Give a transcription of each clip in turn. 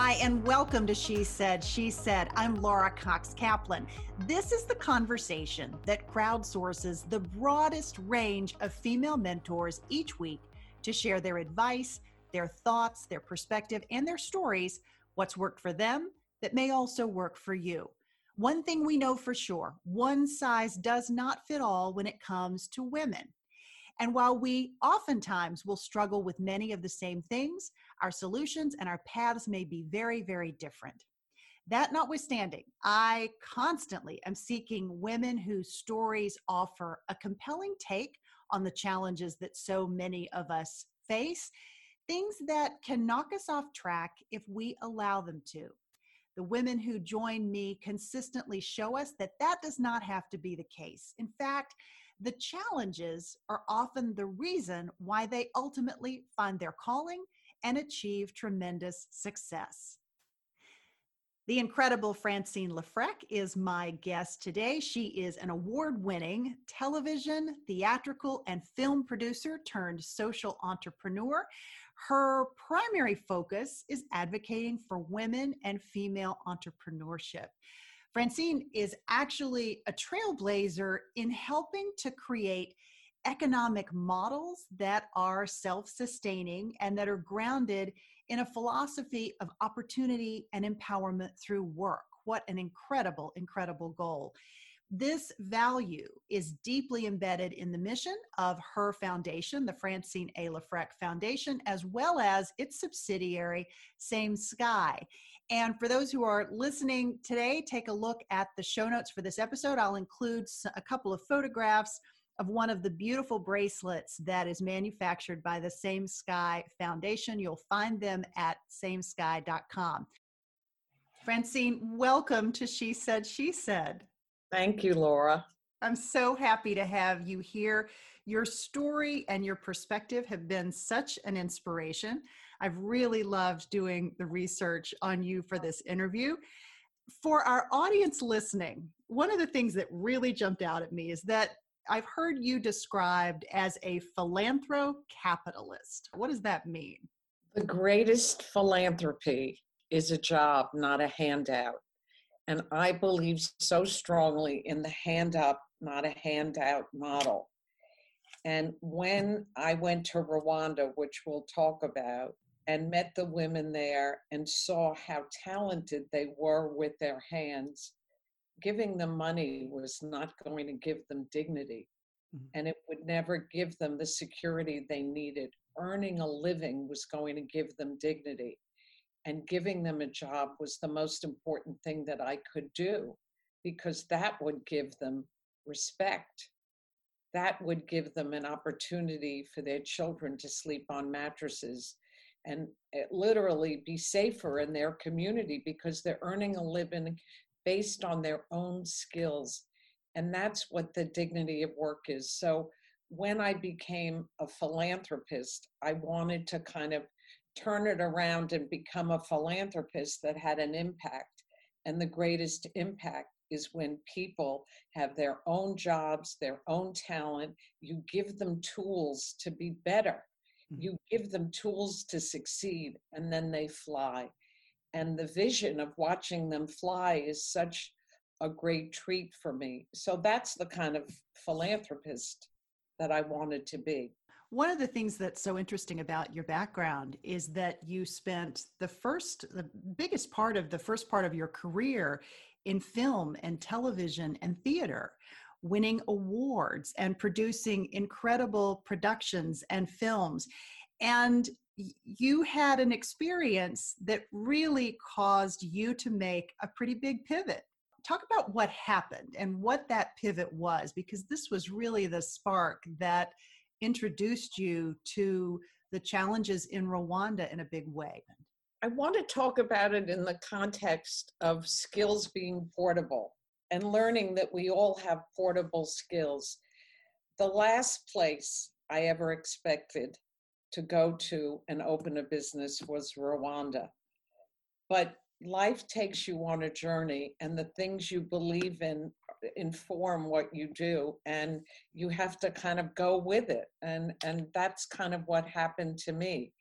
Hi, and welcome to She Said, She Said. I'm Laura Cox Kaplan. This is the conversation that crowdsources the broadest range of female mentors each week to share their advice, their thoughts, their perspective, and their stories, what's worked for them that may also work for you. One thing we know for sure one size does not fit all when it comes to women. And while we oftentimes will struggle with many of the same things, our solutions and our paths may be very, very different. That notwithstanding, I constantly am seeking women whose stories offer a compelling take on the challenges that so many of us face, things that can knock us off track if we allow them to. The women who join me consistently show us that that does not have to be the case. In fact, the challenges are often the reason why they ultimately find their calling and achieve tremendous success. The incredible Francine LeFrak is my guest today. She is an award winning television, theatrical, and film producer turned social entrepreneur. Her primary focus is advocating for women and female entrepreneurship. Francine is actually a trailblazer in helping to create economic models that are self sustaining and that are grounded in a philosophy of opportunity and empowerment through work. What an incredible, incredible goal. This value is deeply embedded in the mission of her foundation, the Francine A. LeFrak Foundation, as well as its subsidiary, Same Sky. And for those who are listening today, take a look at the show notes for this episode. I'll include a couple of photographs of one of the beautiful bracelets that is manufactured by the Same Sky Foundation. You'll find them at samesky.com. Francine, welcome to She Said, She Said. Thank you, Laura. I'm so happy to have you here. Your story and your perspective have been such an inspiration. I've really loved doing the research on you for this interview. For our audience listening, one of the things that really jumped out at me is that I've heard you described as a philanthrocapitalist. What does that mean? The greatest philanthropy is a job, not a handout. And I believe so strongly in the hand up, not a handout model. And when I went to Rwanda, which we'll talk about, and met the women there and saw how talented they were with their hands, giving them money was not going to give them dignity. Mm-hmm. And it would never give them the security they needed. Earning a living was going to give them dignity and giving them a job was the most important thing that I could do because that would give them respect. That would give them an opportunity for their children to sleep on mattresses and eh, literally be safer in their community because they're earning a living based on their own skills. And that's what the dignity of work is. So when I became a philanthropist, I wanted to kind of turn it around and become a philanthropist that had an impact. And the greatest impact is when people have their own jobs, their own talent. You give them tools to be better. Mm-hmm. You give them tools to succeed, and then they fly. And the vision of watching them fly is such a great treat for me. So that's the kind of philanthropist that I wanted to be. One of the things that's so interesting about your background is that you spent the first, the biggest part of the first part of your career in film and television and theater, winning awards and producing incredible productions and films. And you had an experience that really caused you to make a pretty big pivot. Talk about what happened and what that pivot was, because this was really the spark that introduced you to the challenges in Rwanda in a big way? I want to talk about it in the context of skills being portable and learning that we all have portable skills. The last place I ever expected to go to and open a business was Rwanda. But life takes you on a journey, and the things you believe in inform what you do and you have to kind of go with it and and that's kind of what happened to me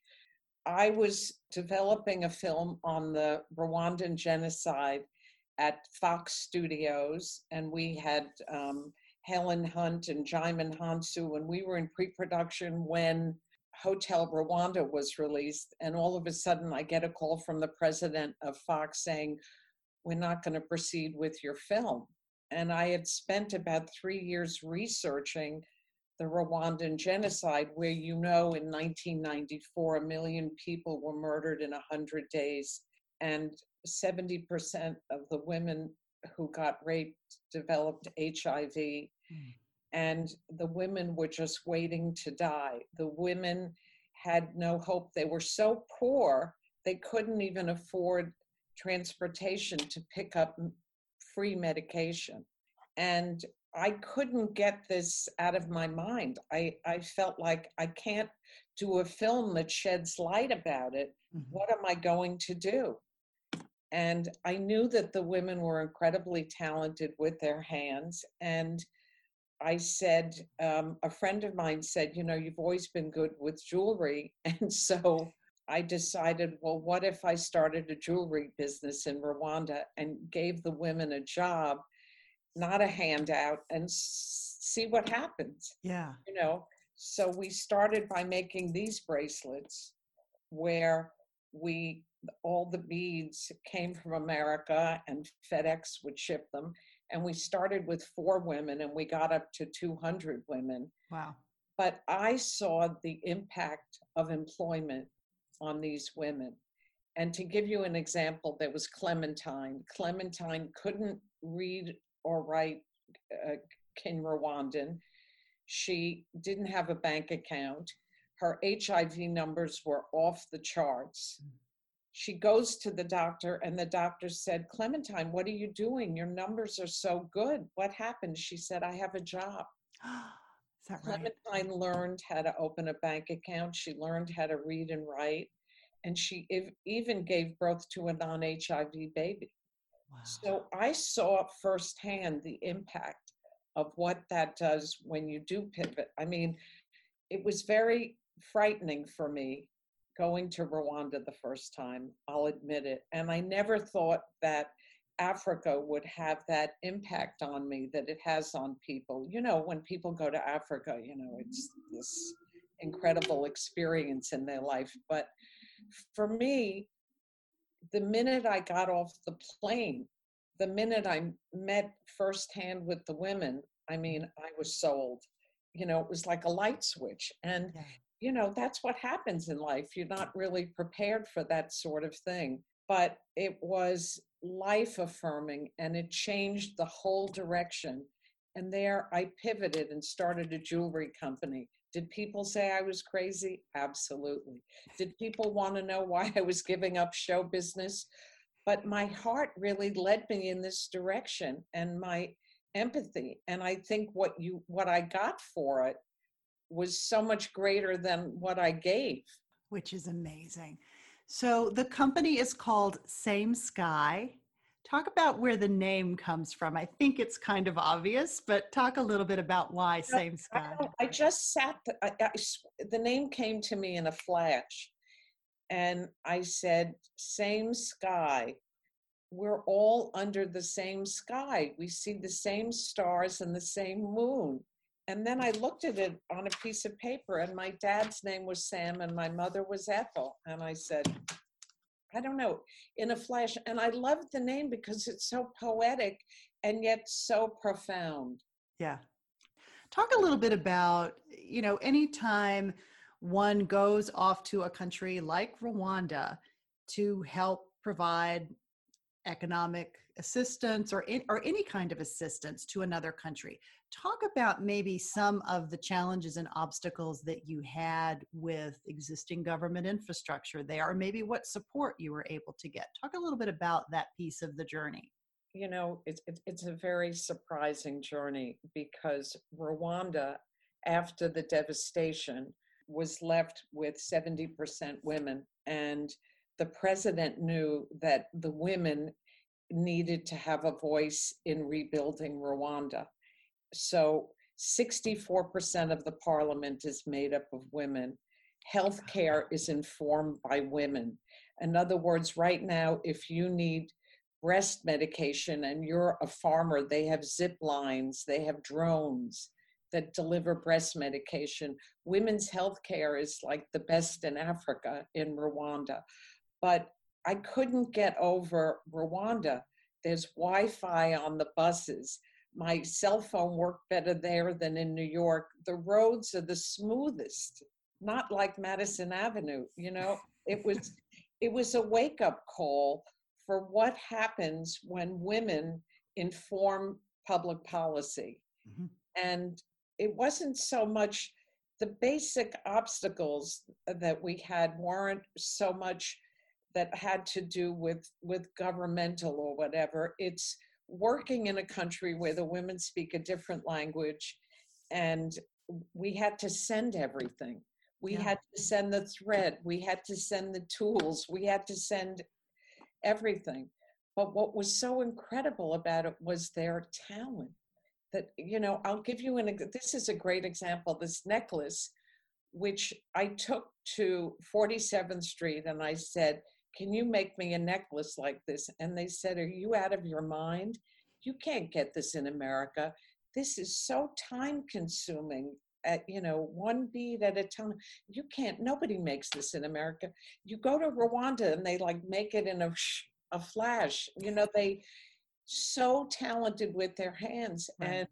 I was developing a film on the Rwandan genocide at Fox Studios, and we had um, Helen Hunt and Djimon Hounsou, and we were in pre production when Hotel Rwanda was released. And all of a sudden, I get a call from the president of Fox saying, We're not going to proceed with your film. And I had spent about three years researching the Rwandan genocide, where you know in 1994 a million people were murdered in 100 days, and 70% of the women who got raped developed HIV. Mm. And the women were just waiting to die. The women had no hope. They were so poor, they couldn't even afford transportation to pick up free medication. And I couldn't get this out of my mind. I, I felt like I can't do a film that sheds light about it. Mm-hmm. What am I going to do? And I knew that the women were incredibly talented with their hands. And I said, um, a friend of mine said, You know, you've always been good with jewelry. And so I decided, well, what if I started a jewelry business in Rwanda and gave the women a job? not a handout, and see what happens. Yeah. You know, so we started by making these bracelets where we all the beads came from America and FedEx would ship them. And we started with four women and we got up to 200 women. Wow. But I saw the impact of employment on these women. And to give you an example, there was Clementine. Clementine couldn't read or write uh, Kinyarwanda. She didn't have a bank account. Her HIV numbers were off the charts. She goes to the doctor, and the doctor said, Clementine, what are you doing? Your numbers are so good. What happened? She said, I have a job. Right? Clementine learned how to open a bank account. She learned how to read and write. And she even gave birth to a non HIV baby. So I saw firsthand the impact of what that does when you do pivot. I mean, it was very frightening for me going to Rwanda the first time, I'll admit it. And I never thought that Africa would have that impact on me that it has on people. You know, when people go to Africa, you know, it's this incredible experience in their life. But for me, the minute I got off the plane, the minute I met firsthand with the women, I mean, I was sold. You know, it was like a light switch. And, yeah. You know, that's what happens in life. You're not really prepared for that sort of thing. But it was life affirming and it changed the whole direction. And there I pivoted and started a jewelry company. Did people say I was crazy? Absolutely. Did people want to know why I was giving up show business? But my heart really led me in this direction and my empathy. And I think what you what I got for it was so much greater than what I gave. Which is amazing. So the company is called Same Sky. Talk about where the name comes from. I think it's kind of obvious, but talk a little bit about why Same Sky. I, I just sat, I, I, the name came to me in a flash. And I said, Same sky. We're all under the same sky. We see the same stars and the same moon. And then I looked at it on a piece of paper, and my dad's name was Sam, and my mother was Ethel. And I said, I don't know, in a flash. And I loved the name because it's so poetic and yet so profound. Yeah. Talk a little bit about, you know, anytime one goes off to a country like Rwanda to help provide economic assistance or in, or any kind of assistance to another country. Talk about maybe some of the challenges and obstacles that you had with existing government infrastructure there, or maybe what support you were able to get. Talk a little bit about that piece of the journey. You know, it's it's a very surprising journey because Rwanda, after the devastation, was left with 70% women and the president knew that the women needed to have a voice in rebuilding Rwanda. So 64% of the parliament is made up of women. healthcare is informed by women. In other words, right now, if you need breast medication and you're a farmer, they have zip lines, they have drones that deliver breast medication. Women's health care is like the best in Africa, in Rwanda. But I couldn't get over Rwanda. There's Wi Fi on the buses. My cell phone worked better there than in New York. The roads are the smoothest, not like Madison Avenue, you know? It was. It was a wake up call for what happens when women inform public policy. Mm-hmm. And it wasn't so much the basic obstacles that we had weren't so much that had to do with with governmental or whatever it's working in a country where the women speak a different language and we had to send everything we yeah. had to send the thread we had to send the tools we had to send everything but what was so incredible about it was their talent that you know i'll give you an this is a great example this necklace which i took to 47th street and i said can you make me a necklace like this? And they said are you out of your mind? You can't get this in america. This is so time consuming at you know one bead at a time. You can't nobody makes this in america. You go to rwanda and they like make it in a a flash. You know they so talented with their hands right. and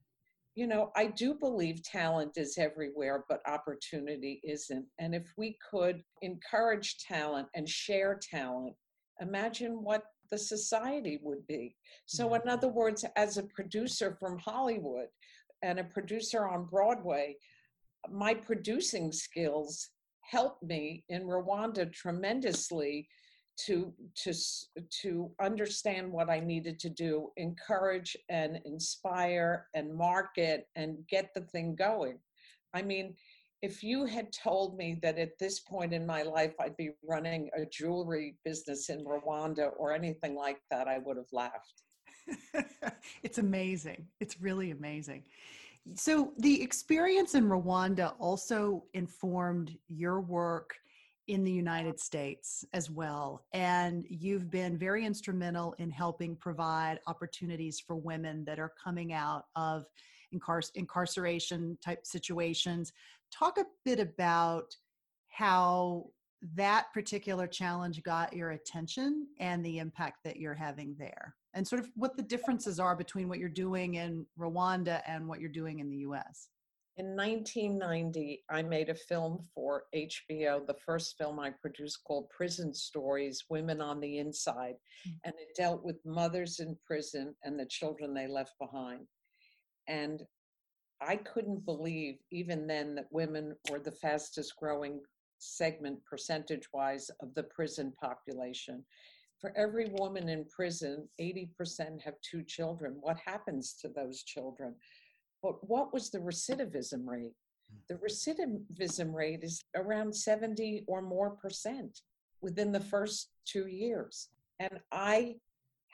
you know i do believe talent is everywhere but opportunity isn't. And if we could encourage talent and share talent imagine what the society would be. So in other words as a producer from hollywood and a producer on broadway my producing skills helped me in rwanda tremendously to to to understand what I needed to do, encourage and inspire and market and get the thing going. I mean, if you had told me that at this point in my life I'd be running a jewelry business in Rwanda or anything like that, I would have laughed. it's amazing. It's really amazing. So, the experience in Rwanda also informed your work in the United States as well. And you've been very instrumental in helping provide opportunities for women that are coming out of incar- incarceration type situations. Talk a bit about how that particular challenge got your attention and the impact that you're having there, and sort of what the differences are between what you're doing in Rwanda and what you're doing in the US. In 1990, I made a film for HBO, the first film I produced called Prison Stories Women on the Inside. Mm-hmm. And it dealt with mothers in prison and the children they left behind. And I couldn't believe, even then, that women were the fastest growing segment, percentage wise, of the prison population. For every woman in prison, 80% have two children. What happens to those children? But what was the recidivism rate? The mm-hmm. recidivism rate is around 70 or more percent within the first two years. And I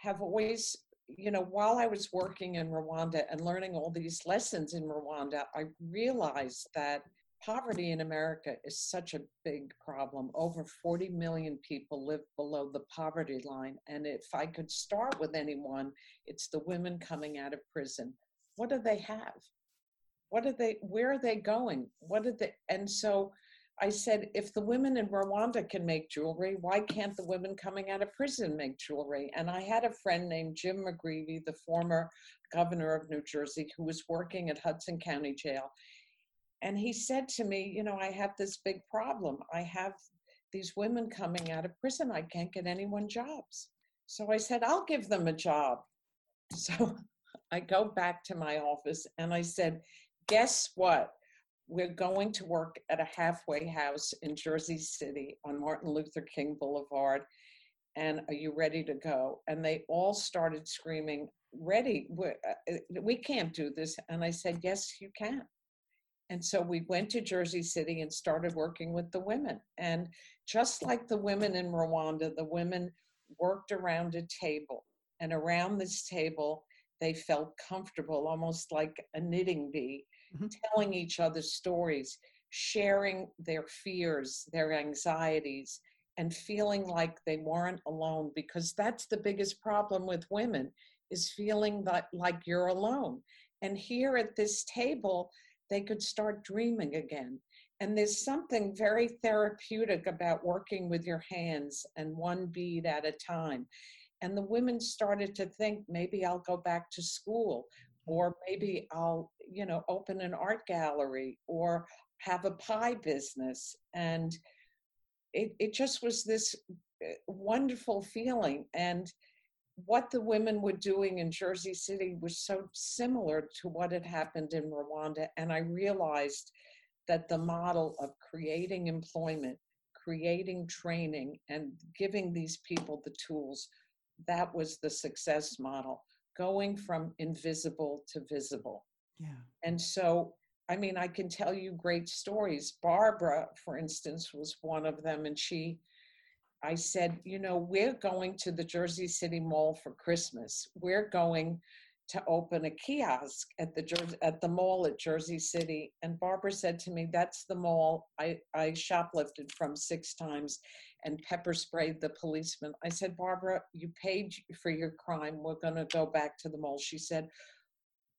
have always, you know, while I was working in Rwanda and learning all these lessons in Rwanda, I realized that poverty in America is such a big problem. Over 40 million people live below the poverty line. And if I could start with anyone, it's the women coming out of prison what do they have? What are they, where are they going? What are they, and so I said, if the women in Rwanda can make jewelry, why can't the women coming out of prison make jewelry? And I had a friend named Jim McGreevey, the former governor of New Jersey, who was working at Hudson County Jail. And he said to me, You know, I have this big problem. I have these women coming out of prison. I can't get anyone jobs. So I said, I'll give them a job. So I go back to my office and I said, Guess what? We're going to work at a halfway house in Jersey City on Martin Luther King Boulevard. And are you ready to go? And they all started screaming, Ready? Uh, we can't do this. And I said, Yes, you can. And so we went to Jersey City and started working with the women. And just like the women in Rwanda, the women worked around a table. And around this table, they felt comfortable, almost like a knitting bee, mm-hmm. telling each other stories. sharing their fears, their anxieties, and feeling like they weren't alone because that's the biggest problem with women is feeling that like you're alone. And here at this table, they could start dreaming again. And there's something very therapeutic about working with your hands and one bead at a time. And the women started to think maybe I'll go back to school, or maybe I'll, you know, open an art gallery or have a pie business. And it, it just was this eh, wonderful feeling. And what the women were doing in Jersey City was so similar to what had happened in Rwanda. And I realized that the model of creating employment, creating training, and giving these people the tools, that was the success model, going from invisible to visible. Yeah. And so, I mean, I can tell you great stories. Barbara, for instance, was one of them, and she I said, you know, we're going to the Jersey City Mall for Christmas. We're going to open a kiosk at the Jersey, at the mall at Jersey City. And Barbara said to me, "That's the mall I I shoplifted from six times, and pepper sprayed the policeman." I said, "Barbara, you paid for your crime. We're going to go back to the mall." She said,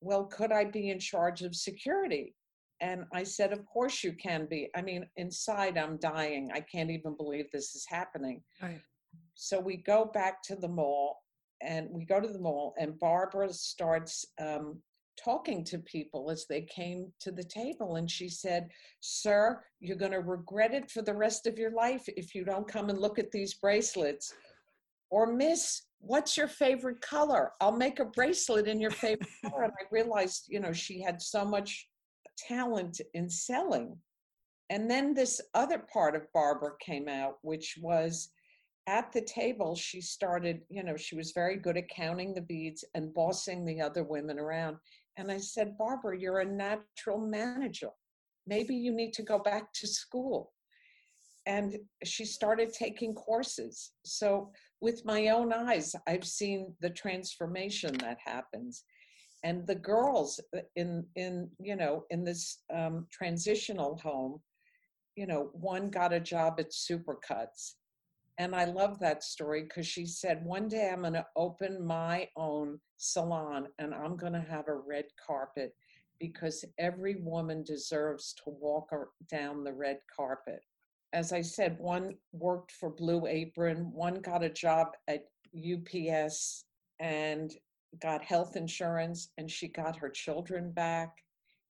"Well, could I be in charge of security?" And I said, Of course you can be. I mean, inside I'm dying. I can't even believe this is happening. Right. So we go back to the mall and we go to the mall, and Barbara starts um, talking to people as they came to the table. And she said, Sir, you're going to regret it for the rest of your life if you don't come and look at these bracelets. Or, Miss, what's your favorite color? I'll make a bracelet in your favorite color. And I realized, you know, she had so much talent in selling. And then this other part of Barbara came out, which was at the table, she started, you know, she was very good at counting the beads and bossing the other women around. And I said, Barbara, you're a natural manager. Maybe you need to go back to school. And she started taking courses. So, with my own eyes, I've seen the transformation that happens and the girls in in you know in this um, transitional home you know one got a job at supercuts and i love that story because she said one day i'm going to open my own salon and i'm going to have a red carpet because every woman deserves to walk down the red carpet as i said one worked for blue apron one got a job at ups and got health insurance and she got her children back.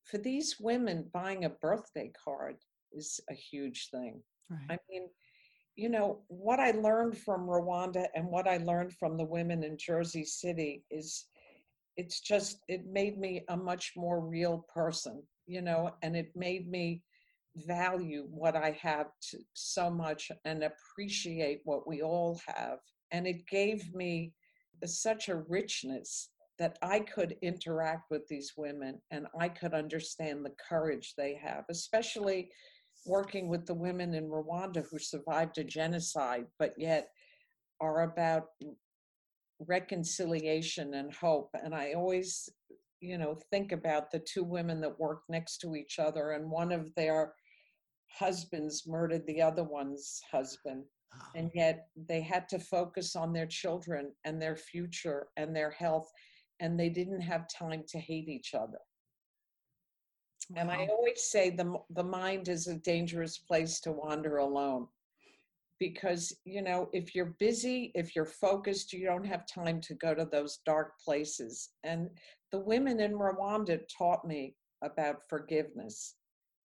For these women, buying a birthday card is a huge thing. Right. I mean, you know, what I learned from Rwanda and what I learned from the women in Jersey City is it's just, it made me a much more real person, you know, and it made me value what I have to, so much and appreciate what we all have. And it gave me such a richness that I could interact with these women and I could understand the courage they have, especially working with the women in Rwanda who survived a genocide, but yet are about reconciliation and hope. And I always, you know, think about the two women that worked next to each other, and one of their husbands murdered the other one's husband. Ah. And yet they had to focus on their children and their future and their health and they didn't have time to hate each other wow. and i always say the the mind is a dangerous place to wander alone because you know if you're busy if you're focused you don't have time to go to those dark places and the women in rwanda taught me about forgiveness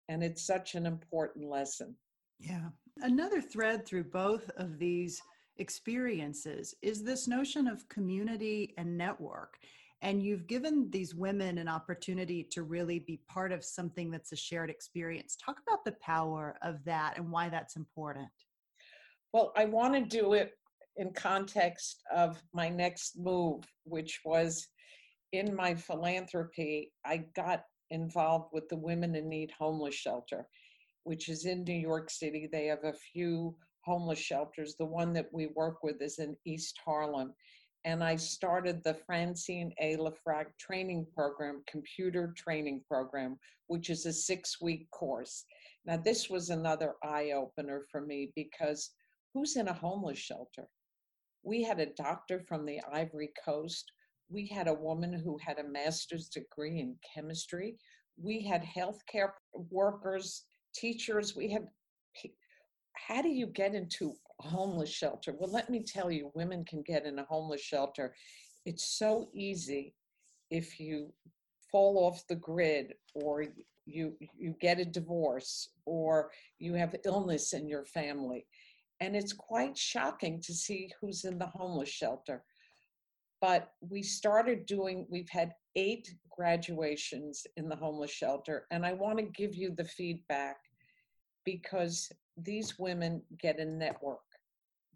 and it's such an important lesson yeah Another thread through both of these experiences is this notion of community and network. And you've given these women an opportunity to really be part of something that's a shared experience. Talk about the power of that and why that's important. Well, I want to do it in context of my next move, which was in my philanthropy, I got involved with the Women in Need homeless shelter which is in New York City. They have a few homeless shelters. The one that we work with is in East Harlem. And I started the Francine A. LeFrak training program, computer training program, which is a six week course. Now, this was another eye opener for me because who's in a homeless shelter? We had a doctor from the Ivory Coast. We had a woman who had a master's degree in chemistry. We had healthcare workers, teachers. We had. How do you get into a homeless shelter? Well, let me tell you, women can get in a homeless shelter. It's so easy if you fall off the grid or you you get a divorce or you have illness in your family and it's quite shocking to see who's in the homeless shelter but we started doing we've had eight graduations in the homeless shelter and i want to give you the feedback because these women get a network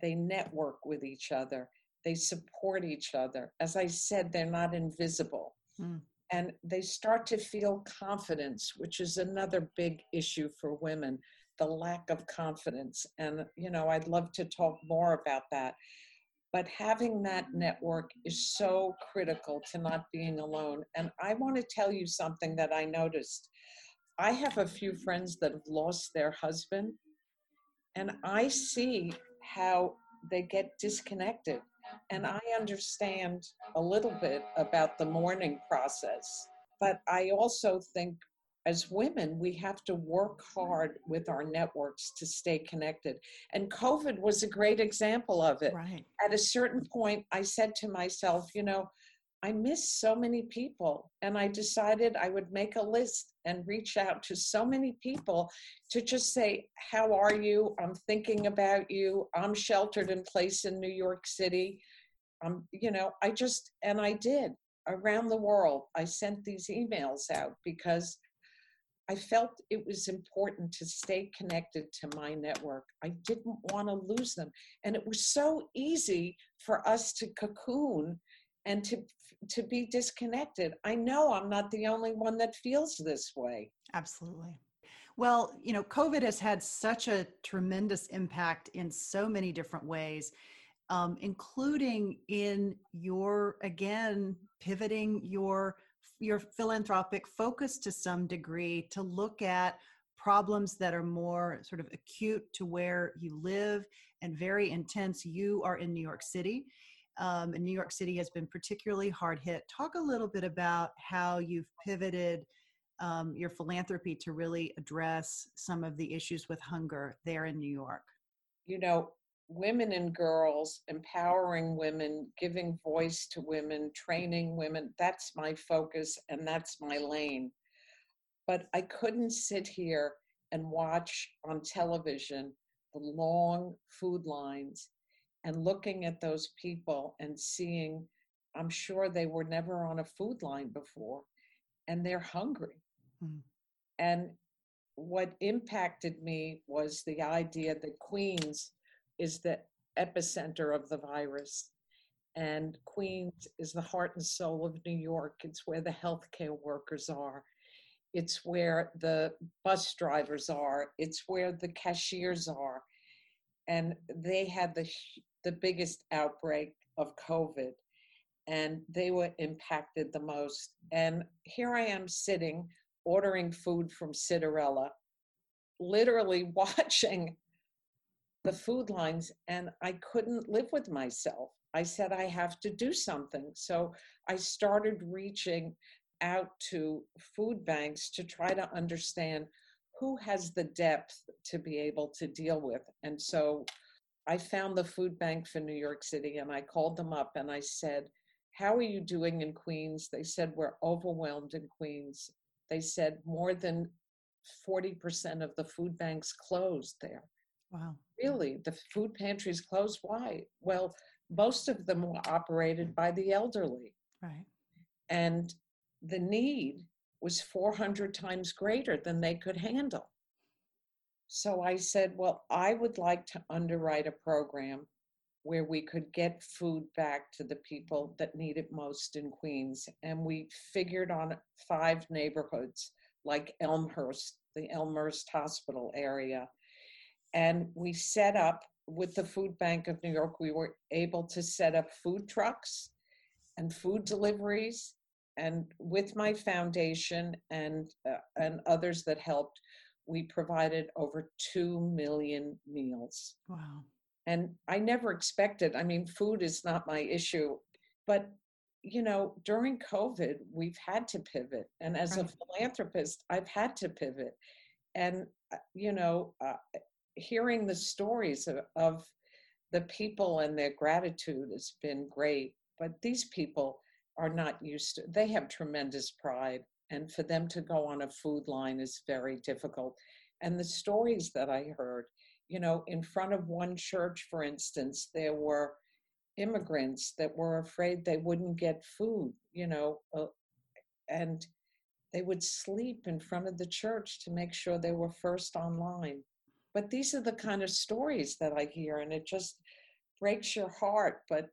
they network with each other they support each other as i said they're not invisible mm. and they start to feel confidence which is another big issue for women the lack of confidence and you know i'd love to talk more about that but having that network is so critical to not being alone. And I want to tell you something that I noticed. I have a few friends that have lost their husband, and I see how they get disconnected. And I understand a little bit about the mourning process. But I also think as women, we have to work hard with our networks to stay connected. And COVID was a great example of it. Right. At a certain point, I said to myself, you know, I miss so many people. And I decided I would make a list and reach out to so many people to just say, How are you? I'm thinking about you. I'm sheltered in place in New York City. Um, you know, I just, and I did around the world. I sent these emails out because I felt it was important to stay connected to my network. I didn't want to lose them. And it was so easy for us to cocoon and to to be disconnected. I know I'm not the only one that feels this way. Absolutely. Well, you know, COVID has had such a tremendous impact in so many different ways, um, including in your, again, pivoting your your philanthropic focus to some degree to look at problems that are more sort of acute to where you live and very intense. You are in New York City. Um, and New York City has been particularly hard hit. Talk a little bit about how you've pivoted um, your philanthropy to really address some of the issues with hunger there in New York. You know, women and girls, empowering women, giving voice to women, training women. That's my focus and that's my lane. But I couldn't sit here and watch on television the long food lines and looking at those people and seeing, I'm sure they were never on a food line before and they're hungry. Mm. And what impacted me was the idea that Queens is the epicenter of the virus. And Queens is the heart and soul of New York. It's where the healthcare workers are. It's where the bus drivers are. It's where the cashiers are. And they had the, the biggest outbreak of COVID and they were impacted the most. And here I am sitting ordering food from Citarella, literally watching the food lines and I couldn't live with myself. I said, I have to do something. So I started reaching out to food banks to try to understand who has the depth to be able to deal with. And so I found the food bank for New York City and I called them up and I said, How are you doing in Queens? They said, We're overwhelmed in Queens. They said, More than 40% of the food banks closed there. Wow. Really, the food pantries closed. Why? Well, most of them were operated by the elderly. Right. And the need was 400 times greater than they could handle. So I said, well, I would like to underwrite a program where we could get food back to the people that need it most in Queens. And we figured on five neighborhoods like Elmhurst, the Elmhurst Hospital area, and we set up with the Food Bank of New York, we were able to set up food trucks and food deliveries. And with my foundation and uh, and others that helped, we provided over two million meals. Wow! And I never expected. I mean, food is not my issue, but you know, during COVID, we've had to pivot. And as right. a philanthropist, I've had to pivot. And, uh, you know, uh, hearing the stories of, of the people and their gratitude has been great. But these people are not used to, they have tremendous pride. And for them to go on a food line is very difficult. And the stories that I heard, you know, in front of one church, for instance, there were immigrants that were afraid they wouldn't get food, you know, uh, and they would sleep in front of the church to make sure they were first online. But these are the kind of stories that I hear, and it just breaks your heart. But,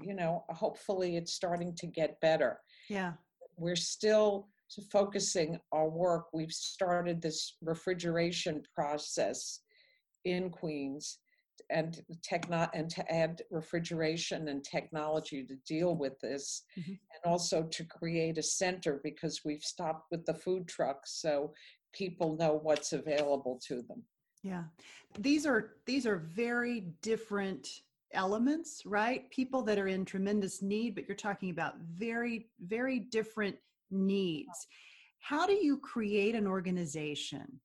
you know, hopefully it's starting to get better. Yeah. We're still focusing our work. We've started this refrigeration process in Queens and techno and to add refrigeration and technology to deal with this mm-hmm. and also to create a center because we've stopped with the food trucks so people know what's available to them yeah these are these are very different elements right people that are in tremendous need but you're talking about very very different needs how do you create an organization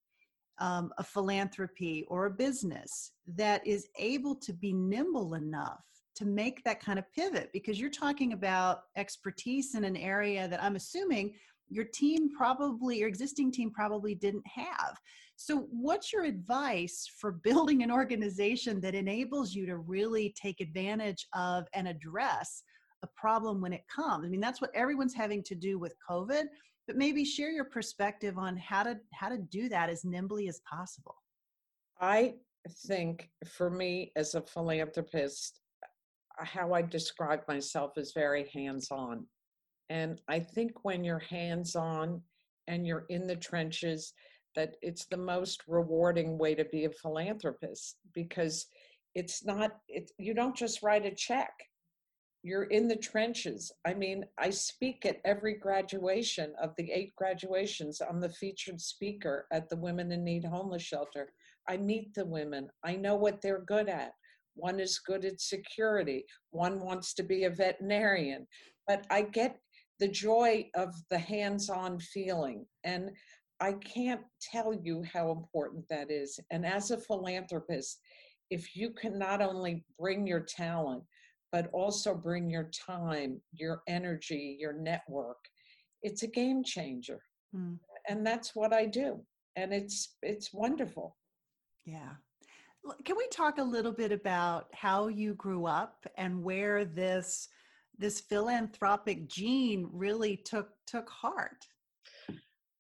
um, a philanthropy or a business that is able to be nimble enough to make that kind of pivot because you're talking about expertise in an area that I'm assuming your team probably your existing team probably didn't have. So what's your advice for building an organization that enables you to really take advantage of and address problem when it comes? I mean that's what everyone's having to do with COVID but maybe share your perspective on how to how to do that as nimbly as possible. I think for me as a philanthropist how i describe myself is very hands-on. And i think when you're hands-on and you're in the trenches that it's the most rewarding way to be a philanthropist because it's not it, you don't just write a check you're in the trenches. I mean, I speak at every graduation of the eight graduations. I'm the featured speaker at the Women in Need Homeless Shelter. I meet the women. I know what they're good at. One is good at security. One wants to be a veterinarian. But I get the joy of the hands on feeling. And I can't tell you how important that is. And as a philanthropist, if you can not only bring your talent, but also bring your time, your energy, your network. It's a game changer. Mm. And that's what I do. And it's it's wonderful. Yeah. Can we talk a little bit about how you grew up and where this this philanthropic gene really took took heart?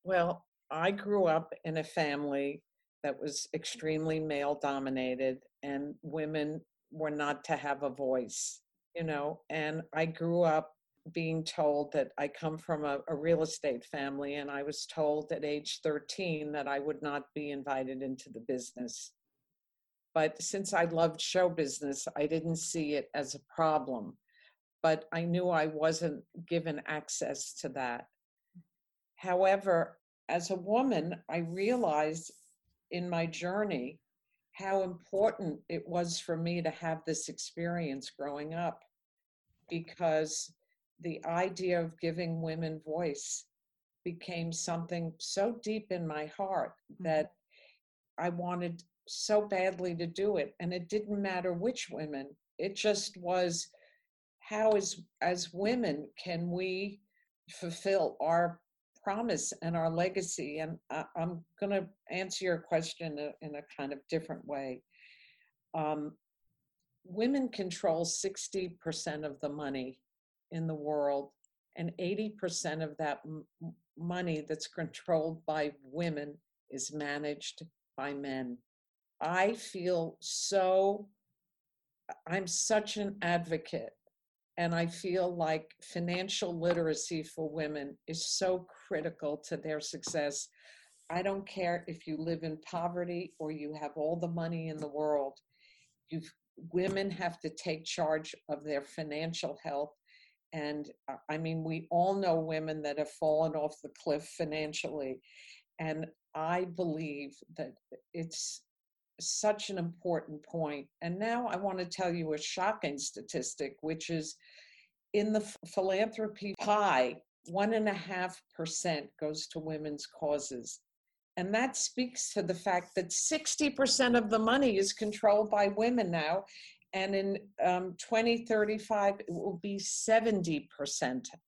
Well, I grew up in a family that was extremely male dominated and women were not to have a voice you know, and I grew up being told that I come from a, a, real estate family, and I was told at age 13 that I would not be invited into the business. But since I loved show business, I didn't see it as a problem. But I knew I wasn't given access to that. However, as a woman, I realized in my journey how important it was for me to have this experience growing up because the idea of giving women voice became something so deep in my heart mm-hmm. that I wanted so badly to do it. And it didn't matter which women, it just was how, as, as women, can we fulfill our promise and our legacy. And I, am going to answer your question in a kind of different way. Um, women control 60% of the money in the world, and 80% of that m- money that's controlled by women is managed by men. I feel so, I'm such an advocate and I feel like financial literacy for women is so critical to their success. I don't care if you live in poverty or you have all the money in the world. You've, women have to take charge of their financial health. And uh, I mean, we all know women that have fallen off the cliff financially. And I believe that it's such an important point. And now I want to tell you a shocking statistic, which is in the philanthropy pie, one and a half percent goes to women's causes. And that speaks to the fact that 60% of the money is controlled by women now. And in um, 2035, it will be 70%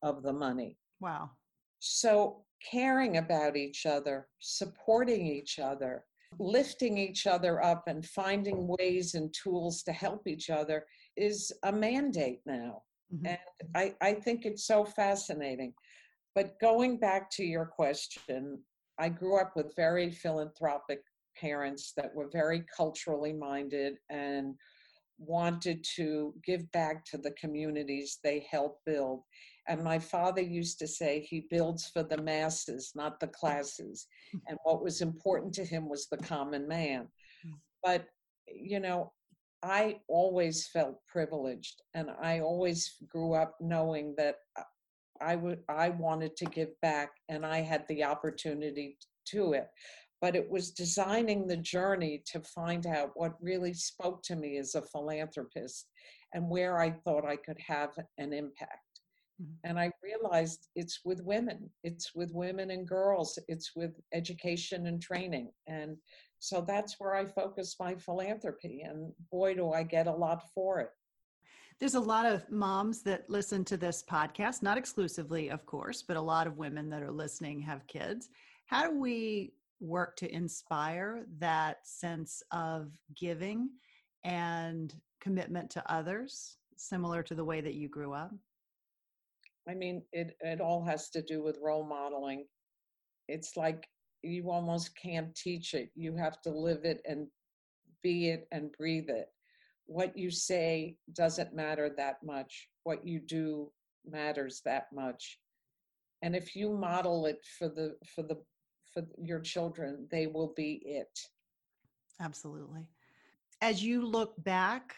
of the money. Wow. So, caring about each other, supporting each other, lifting each other up, and finding ways and tools to help each other is a mandate now. Mm-hmm. And I, I think it's so fascinating. But going back to your question, I grew up with very philanthropic parents that were very culturally minded and wanted to give back to the communities they helped build. And my father used to say he builds for the masses, not the classes. And what was important to him was the common man. Mm. But, you know, I always felt privileged and I always grew up knowing that uh, I would I wanted to give back and I had the opportunity to it. But it was designing the journey to find out what really spoke to me as a philanthropist and where I thought I could have an impact. Mm-hmm. And I realized it's with women, it's with women and girls, it's with education and training. And so that's where I focus my philanthropy. And boy, do I get a lot for it. There's a lot of moms that listen to this podcast, not exclusively, of course, but a lot of women that are listening have kids. How do we work to inspire that sense of giving and commitment to others, similar to the way that you grew up? I mean, it, it all has to do with role modeling. It's like you almost can't teach it. You have to live it and be it and breathe it what you say doesn't matter that much. What you do matters that much. And if you model it for the for the for your children, they will be it. Absolutely. As you look back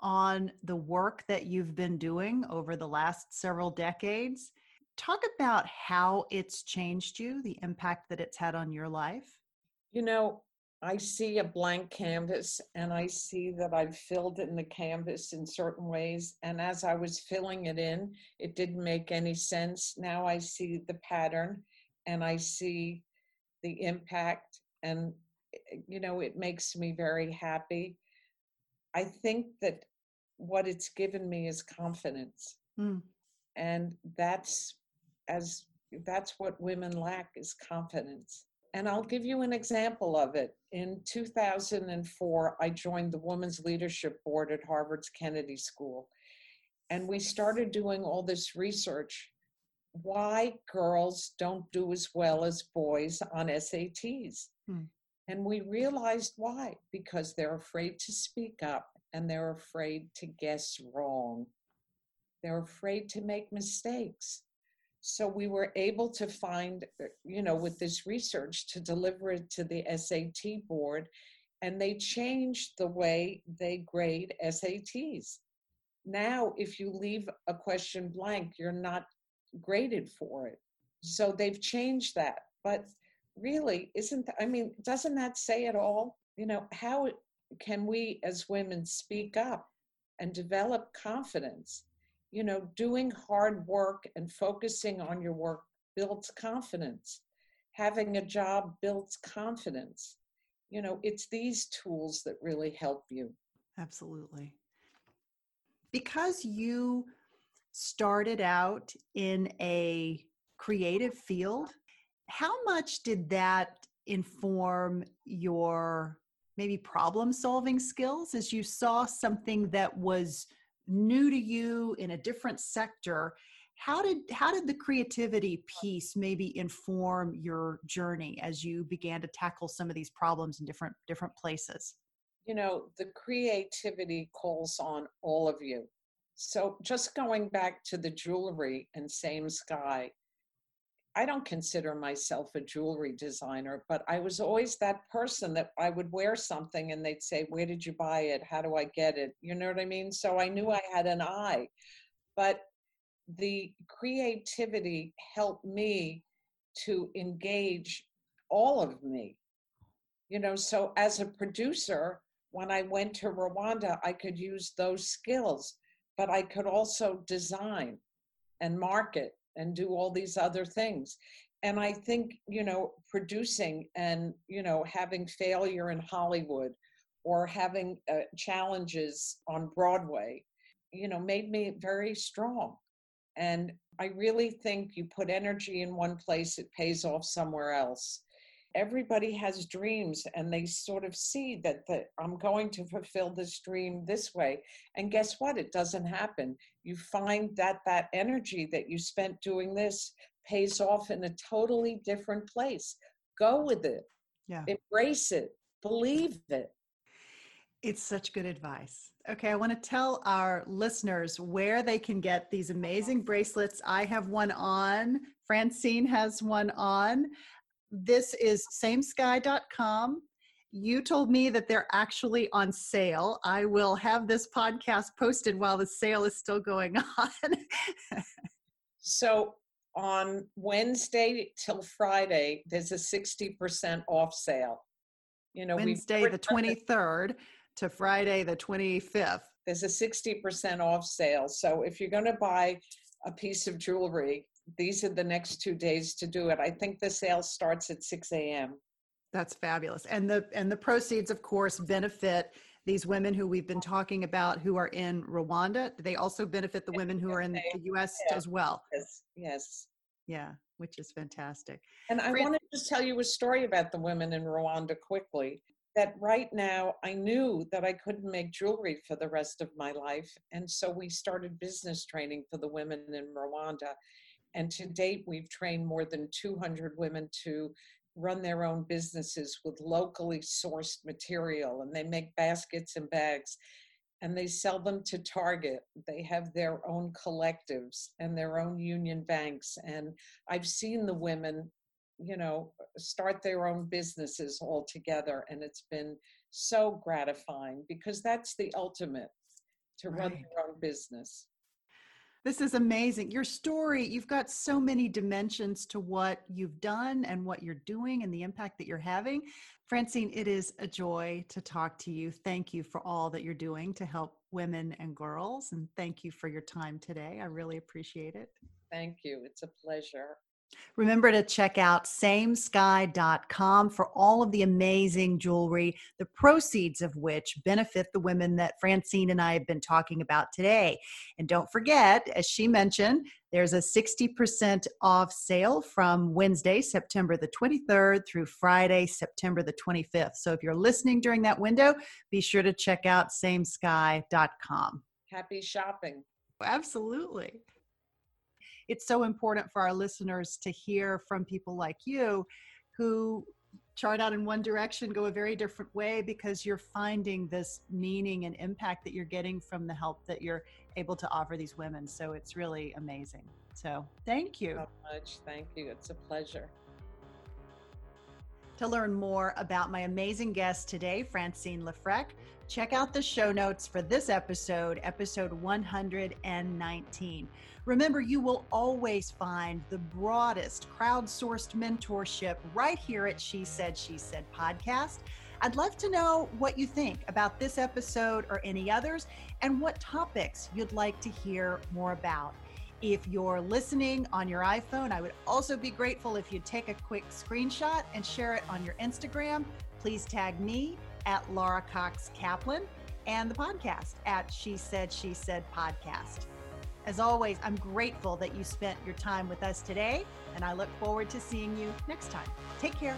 on the work that you've been doing over the last several decades, talk about how it's changed you, the impact that it's had on your life. You know, I see a blank canvas and I see that I've filled in the canvas in certain ways. And as I was filling it in, it didn't make any sense. Now I see the pattern and I see the impact, and you know, it makes me very happy. I think that what it's given me is confidence. Mm. And that's as that's what women lack is confidence and I'll give you an example of it. In 2004, I joined the Women's Leadership Board at Harvard's Kennedy School. And we started doing all this research why girls don't do as well as boys on SATs. Hmm. And we realized why because they're afraid to speak up and they're afraid to guess wrong. They're afraid to make mistakes. So we were able to find, uh, you know, with this research to deliver it to the SAT board, and they changed the way they grade SATs. Now, if you leave a question blank, you're not graded for it. So they've changed that. But really, isn't, I mean, doesn't that say it all? You know, how can we as women speak up and develop confidence? You know, doing hard work and focusing on your work builds confidence. Having a job builds confidence. You know, it's these tools that really help you. Absolutely. Because you started out in a creative field, how much did that inform your maybe problem solving skills as you saw something that was new to you in a different sector how did how did the creativity piece maybe inform your journey as you began to tackle some of these problems in different different places? You know the creativity calls on all of you. So just going back to the jewelry and same sky I don't consider myself a jewelry designer, but I was always that person that I would wear something and they'd say, Where did you buy it? How do I get it? You know what I mean? So I knew I had an eye. But the creativity helped me to engage all of me. You know, so as a producer, when I went to Rwanda, I could use those skills, but I could also design and market and do all these other things. And I think, you know, producing and, you know, having failure in Hollywood or having uh, challenges on Broadway, you know, made me very strong. And I really think you put energy in one place, it pays off somewhere else. Everybody has dreams and they sort of see that the, I'm going to fulfill this dream this way. And guess what? It doesn't happen. You find that that energy that you spent doing this pays off in a totally different place. Go with it. Yeah. Embrace it. Believe it. It's such good advice. Okay, I want to tell our listeners where they can get these amazing bracelets. I have one on, Francine has one on. This is samesky.com. You told me that they're actually on sale. I will have this podcast posted while the sale is still going on. so on Wednesday till Friday, there's a 60% off sale. You know, Wednesday the 23rd to Friday, the 25th. There's a 60% off sale. So if you're going to buy a piece of jewelry, these are the next two days to do it. I think the sale starts at 6 a.m. That's fabulous. And the and the proceeds, of course, benefit these women who we've been talking about who are in Rwanda. They also benefit the women who are in the US yeah. as well. Yes. Yes. Yeah, which is fantastic. And I want to just tell you a story about the women in Rwanda quickly that right now I knew that I couldn't make jewelry for the rest of my life. And so we started business training for the women in Rwanda. And to date, we've trained more than 200 women to run their own businesses with locally sourced material. And they make baskets and bags and they sell them to Target. They have their own collectives and their own union banks. And I've seen the women you know, start their own businesses all together. And it's been so gratifying because that's the ultimate to right. run their own business. This is amazing. Your story, you've got so many dimensions to what you've done and what you're doing and the impact that you're having. Francine, it is a joy to talk to you. Thank you for all that you're doing to help women and girls. And thank you for your time today. I really appreciate it. Thank you. It's a pleasure. Remember to check out samesky.com for all of the amazing jewelry, the proceeds of which benefit the women that Francine and I have been talking about today. And don't forget, as she mentioned, there's a 60% off sale from Wednesday, September the 23rd through Friday, September the 25th. So if you're listening during that window, be sure to check out samesky.com. Happy shopping. Absolutely it's so important for our listeners to hear from people like you who chart out in one direction go a very different way because you're finding this meaning and impact that you're getting from the help that you're able to offer these women. So it's really amazing. So thank you. So much. Thank you. It's a pleasure to learn more about my amazing guest today Francine LeFrak check out the show notes for this episode episode 119 Remember, you will always find the broadest crowdsourced mentorship right here at She Said, She Said podcast. I'd love to know what you think about this episode or any others and what topics you'd like to hear more about. If you're listening on your iPhone, I would also be grateful if you'd take a quick screenshot and share it on your Instagram. Please tag me at Laura Cox Kaplan and the podcast at She Said, She Said podcast. As always, I'm grateful that you spent your time with us today, and I look forward to seeing you next time. Take care.